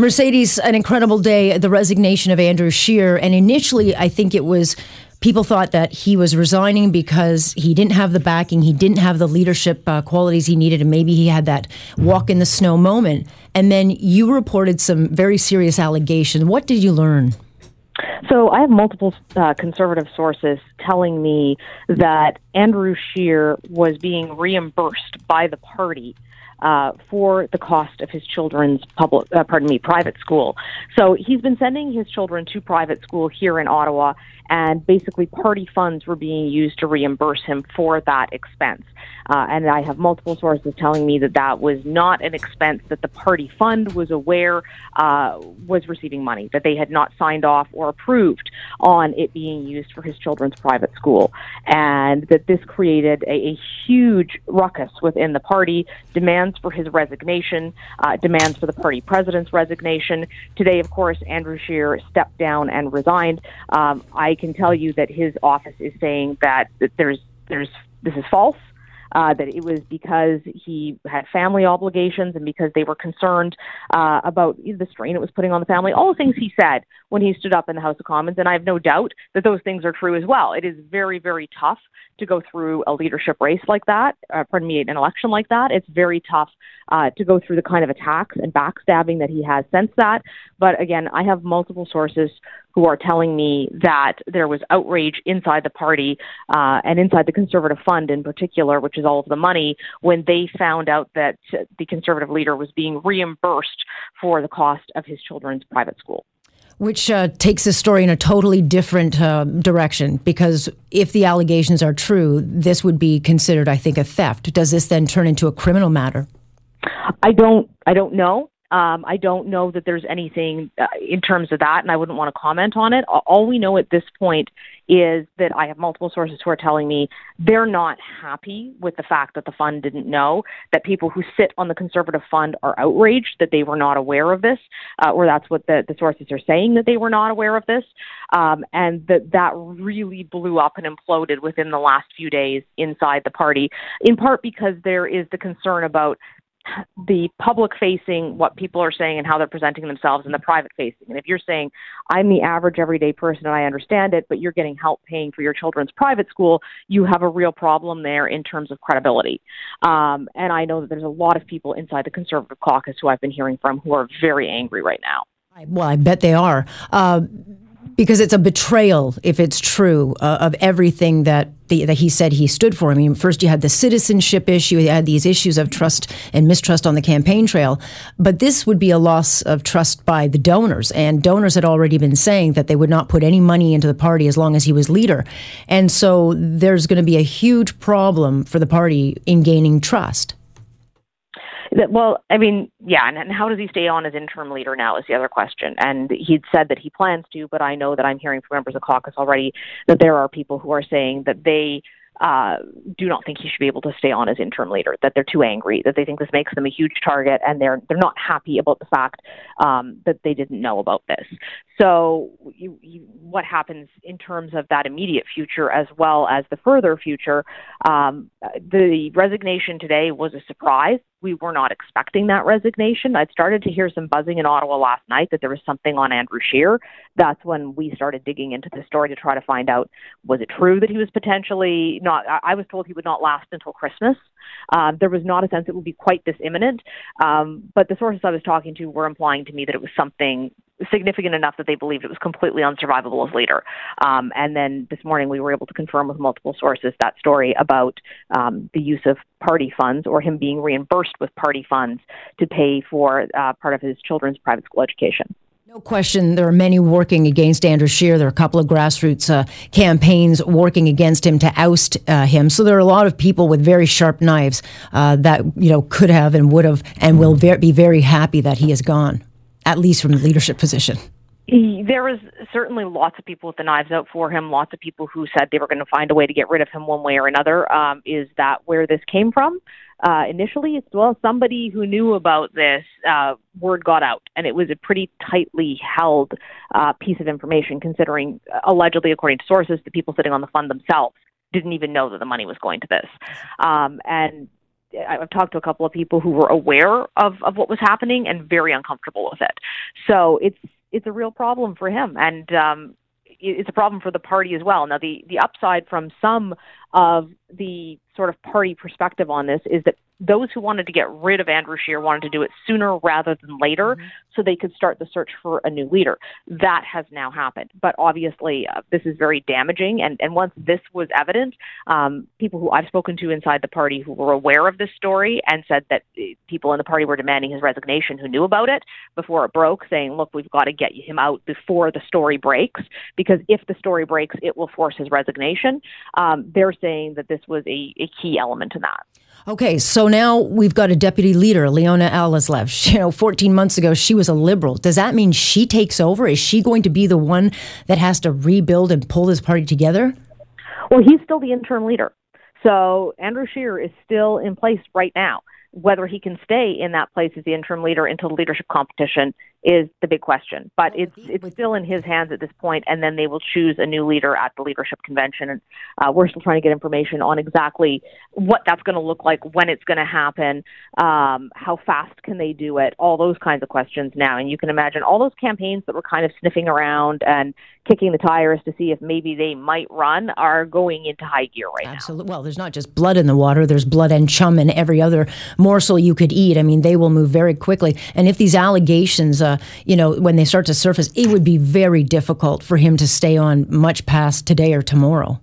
Mercedes, an incredible day, the resignation of Andrew Scheer. And initially, I think it was people thought that he was resigning because he didn't have the backing, he didn't have the leadership uh, qualities he needed, and maybe he had that walk in the snow moment. And then you reported some very serious allegations. What did you learn? So I have multiple uh, conservative sources telling me that Andrew Scheer was being reimbursed by the party uh, for the cost of his children's public, uh, pardon me, private school. So he's been sending his children to private school here in Ottawa, and basically party funds were being used to reimburse him for that expense. Uh, and I have multiple sources telling me that that was not an expense that the party fund was aware uh, was receiving money, that they had not signed off or approved on it being used for his children's private school, and that this created a, a huge ruckus within the party, demands for his resignation, uh, demands for the party president's resignation. Today, of course, Andrew Scheer stepped down and resigned. Um, I can tell you that his office is saying that, that there's there's this is false uh, that it was because he had family obligations and because they were concerned uh, about the strain it was putting on the family. All the things he said when he stood up in the House of Commons, and I have no doubt that those things are true as well. It is very, very tough to go through a leadership race like that, uh, pardon me, an election like that. It's very tough uh, to go through the kind of attacks and backstabbing that he has since that. But again, I have multiple sources who are telling me that there was outrage inside the party uh, and inside the Conservative Fund in particular, which is all of the money, when they found out that the Conservative leader was being reimbursed for the cost of his children's private school which uh, takes the story in a totally different uh, direction because if the allegations are true, this would be considered, I think, a theft. Does this then turn into a criminal matter? I don't. I don't know. Um, I don't know that there's anything uh, in terms of that, and I wouldn't want to comment on it. All we know at this point is that I have multiple sources who are telling me they're not happy with the fact that the fund didn't know, that people who sit on the conservative fund are outraged that they were not aware of this, uh, or that's what the, the sources are saying that they were not aware of this, um, and that that really blew up and imploded within the last few days inside the party, in part because there is the concern about the public facing what people are saying and how they're presenting themselves and the private facing. And if you're saying, I'm the average everyday person and I understand it, but you're getting help paying for your children's private school, you have a real problem there in terms of credibility. Um, and I know that there's a lot of people inside the Conservative caucus who I've been hearing from who are very angry right now. Well, I bet they are. Uh, because it's a betrayal, if it's true, uh, of everything that the, that he said he stood for. I mean, first you had the citizenship issue, you had these issues of trust and mistrust on the campaign trail, but this would be a loss of trust by the donors. And donors had already been saying that they would not put any money into the party as long as he was leader. And so there's going to be a huge problem for the party in gaining trust. Well, I mean, yeah, and, and how does he stay on as interim leader now is the other question. And he'd said that he plans to, but I know that I'm hearing from members of caucus already that there are people who are saying that they uh, do not think he should be able to stay on as interim leader. That they're too angry. That they think this makes them a huge target, and they're they're not happy about the fact um, that they didn't know about this. So, you, you, what happens in terms of that immediate future as well as the further future? Um, the resignation today was a surprise. We were not expecting that resignation. I'd started to hear some buzzing in Ottawa last night that there was something on Andrew Scheer. That's when we started digging into the story to try to find out was it true that he was potentially not. I was told he would not last until Christmas. Um, there was not a sense it would be quite this imminent, um, but the sources I was talking to were implying to me that it was something significant enough that they believed it was completely unsurvivable as leader. Um, and then this morning we were able to confirm with multiple sources that story about um, the use of party funds or him being reimbursed with party funds to pay for uh, part of his children's private school education. No question, there are many working against Andrew Scheer. There are a couple of grassroots uh, campaigns working against him to oust uh, him. So there are a lot of people with very sharp knives uh, that you know could have and would have and will ver- be very happy that he is gone, at least from the leadership position. There was certainly lots of people with the knives out for him. Lots of people who said they were going to find a way to get rid of him one way or another. Um, is that where this came from? uh, initially, it's well, somebody who knew about this uh, word got out, and it was a pretty tightly held uh, piece of information. Considering, uh, allegedly, according to sources, the people sitting on the fund themselves didn't even know that the money was going to this, um, and I've talked to a couple of people who were aware of, of what was happening and very uncomfortable with it. So it's it's a real problem for him, and um, it's a problem for the party as well. Now, the the upside from some of the sort of party perspective on this is that those who wanted to get rid of Andrew Scheer wanted to do it sooner rather than later mm-hmm. so they could start the search for a new leader. That has now happened. But obviously, uh, this is very damaging. And, and once this was evident, um, people who I've spoken to inside the party who were aware of this story and said that uh, people in the party were demanding his resignation who knew about it before it broke, saying, look, we've got to get him out before the story breaks, because if the story breaks, it will force his resignation. Um, they're saying that this was a, a key element in that. Okay, so now we've got a deputy leader, Leona Alleslev. You know, 14 months ago, she was a liberal. Does that mean she takes over? Is she going to be the one that has to rebuild and pull this party together? Well, he's still the interim leader. So Andrew Scheer is still in place right now. Whether he can stay in that place as the interim leader until the leadership competition is the big question. But it's it's still in his hands at this point, and then they will choose a new leader at the leadership convention. And uh, we're still trying to get information on exactly what that's going to look like, when it's going to happen, um, how fast can they do it, all those kinds of questions now. And you can imagine all those campaigns that were kind of sniffing around and kicking the tires to see if maybe they might run are going into high gear right Absolutely. now. Absolutely. Well, there's not just blood in the water. There's blood and chum and every other morsel you could eat. I mean, they will move very quickly. And if these allegations uh, you know, when they start to surface, it would be very difficult for him to stay on much past today or tomorrow.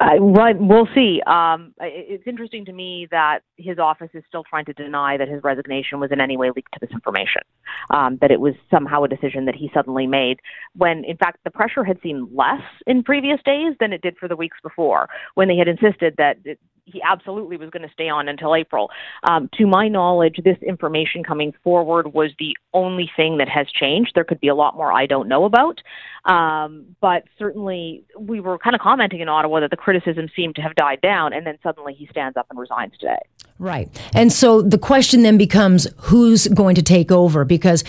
Uh, right, we'll see. Um, it's interesting to me that his office is still trying to deny that his resignation was in any way leaked to this information, um, that it was somehow a decision that he suddenly made, when in fact the pressure had seemed less in previous days than it did for the weeks before, when they had insisted that it, he absolutely was going to stay on until April. Um, to my knowledge, this information coming forward was the only thing that has changed. There could be a lot more I don't know about. Um, but certainly, we were kind of commenting in Ottawa that the criticism seemed to have died down, and then suddenly he stands up and resigns today. Right. And so the question then becomes who's going to take over? Because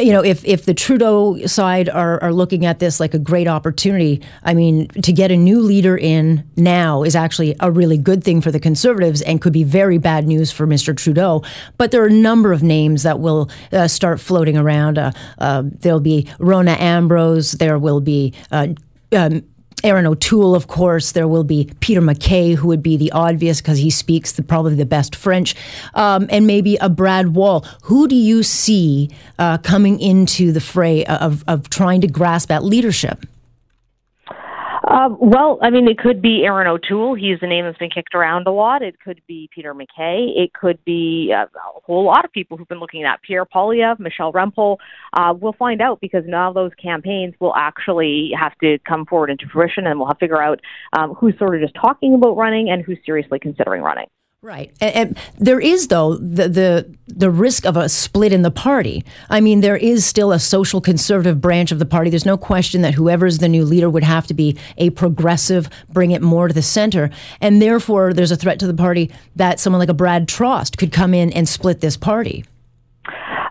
you know, if if the Trudeau side are, are looking at this like a great opportunity, I mean, to get a new leader in now is actually a really good thing for the Conservatives and could be very bad news for Mr. Trudeau. But there are a number of names that will uh, start floating around. Uh, uh, there'll be Rona Ambrose. There will be. Uh, um, Erin O'Toole, of course. There will be Peter MacKay, who would be the obvious because he speaks the, probably the best French, um, and maybe a Brad Wall. Who do you see uh, coming into the fray of, of trying to grasp at leadership? Um, well, I mean, it could be Erin O'Toole. He's the name that's been kicked around a lot. It could be Peter MacKay. It could be uh, a whole lot of people who've been looking at Pierre Poilievre, Michelle Rempel. Uh, we'll find out because now those campaigns will actually have to come forward into fruition, and we'll have to figure out um, who's sort of just talking about running and who's seriously considering running. Right, and, and, there is though the, the the risk of a split in the party. I mean, there is still a social conservative branch of the party. There's no question that whoever's the new leader would have to be a progressive, bring it more to the center, and therefore there's a threat to the party that someone like a Brad Trost could come in and split this party.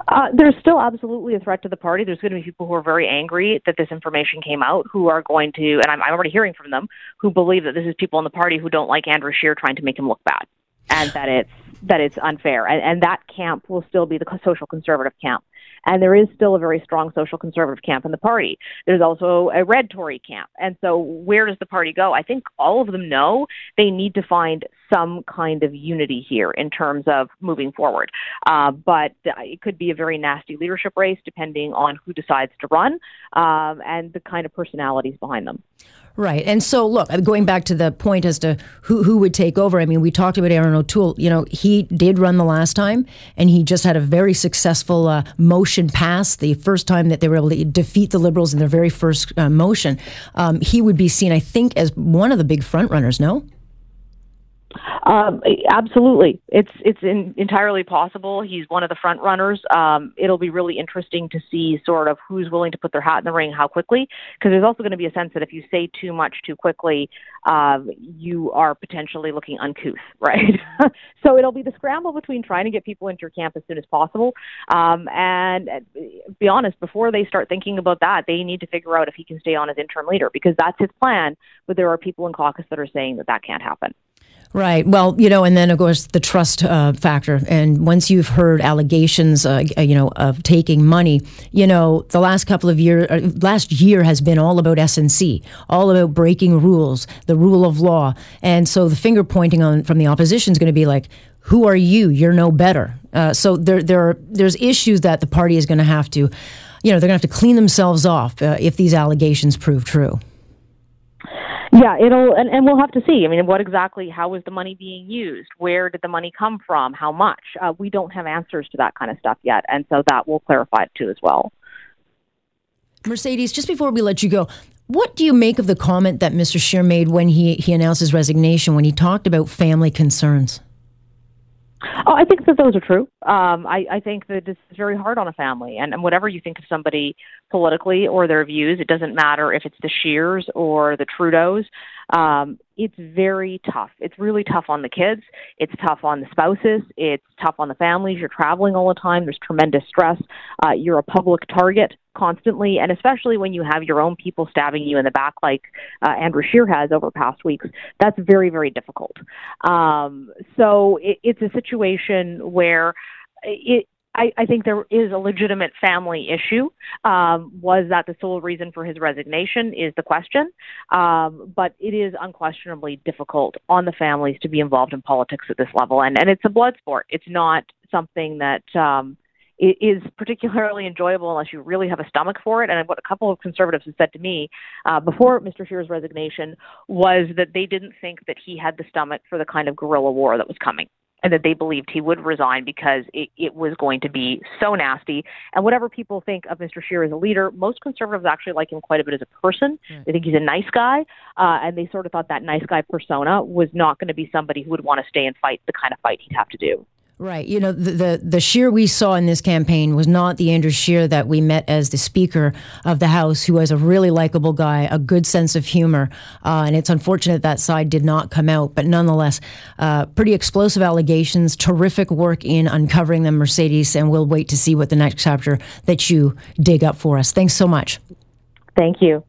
Uh, there's still absolutely a threat to the party. There's going to be people who are very angry that this information came out, who are going to, and I'm, I'm already hearing from them, who believe that this is people in the party who don't like Andrew Scheer trying to make him look bad and that it's that it's unfair. And, and that camp will still be the social conservative camp. And there is still a very strong social conservative camp in the party. There's also a red Tory camp. And so where does the party go? I think all of them know they need to find some kind of unity here in terms of moving forward. Uh, but it could be a very nasty leadership race depending on who decides to run um, and the kind of personalities behind them. Right. And so, look, going back to the point as to who, who would take over, I mean, we talked about Erin O'Toole. You know, he did run the last time, and he just had a very successful uh, motion pass the first time that they were able to defeat the Liberals in their very first uh, motion. Um, he would be seen, I think, as one of the big frontrunners, no? Um, absolutely, it's it's in, entirely possible. He's one of the front runners. Um, it'll be really interesting to see sort of who's willing to put their hat in the ring, how quickly, because there's also going to be a sense that if you say too much too quickly, um, you are potentially looking uncouth, right? so it'll be the scramble between trying to get people into your camp as soon as possible, um, and uh, be honest, before they start thinking about that, they need to figure out if he can stay on as interim leader because that's his plan. But there are people in caucus that are saying that that can't happen. Right. Well, you know, and then of course the trust uh, factor. And once you've heard allegations, uh, you know, of taking money, you know, the last couple of years, uh, last year has been all about SNC, all about breaking rules, the rule of law. And so the finger pointing on from the opposition is going to be like, who are you? You're no better. Uh, so there, there are, there's issues that the party is going to have to, you know, they're going to have to clean themselves off uh, if these allegations prove true. Yeah, it'll, and, and we'll have to see. I mean, what exactly, how was the money being used? Where did the money come from? How much? Uh, we don't have answers to that kind of stuff yet. And so that will clarify it too as well. Mercedes, just before we let you go, what do you make of the comment that Mr. Scheer made when he, he announced his resignation, when he talked about family concerns? Oh, I think that those are true. Um, I, I think that it's very hard on a family, and, and whatever you think of somebody politically or their views, it doesn't matter if it's the Scheers or the Trudeaus. Um, it's very tough. It's really tough on the kids. It's tough on the spouses. It's tough on the families. You're traveling all the time. There's tremendous stress. Uh, you're a public target constantly, and especially when you have your own people stabbing you in the back, like uh, Andrew Scheer has over past weeks. That's very, very difficult. Um, so it, it's a situation where it I, I think there is a legitimate family issue. Um, was that the sole reason for his resignation? Is the question. Um, but it is unquestionably difficult on the families to be involved in politics at this level, and and it's a blood sport. It's not something that. Um, is particularly enjoyable unless you really have a stomach for it. And what a couple of conservatives have said to me uh, before Mr. Scheer's resignation was that they didn't think that he had the stomach for the kind of guerrilla war that was coming and that they believed he would resign because it, it was going to be so nasty. And whatever people think of Mr. Scheer as a leader, most conservatives actually like him quite a bit as a person. Right. They think he's a nice guy, uh, and they sort of thought that nice guy persona was not going to be somebody who would want to stay and fight the kind of fight he'd have to do. Right. You know, the, the, the Scheer we saw in this campaign was not the Andrew Scheer that we met as the Speaker of the House, who was a really likable guy, a good sense of humor. Uh, and it's unfortunate that side did not come out. But nonetheless, uh, pretty explosive allegations, terrific work in uncovering them, Mercedes. And we'll wait to see what the next chapter that you dig up for us. Thanks so much. Thank you.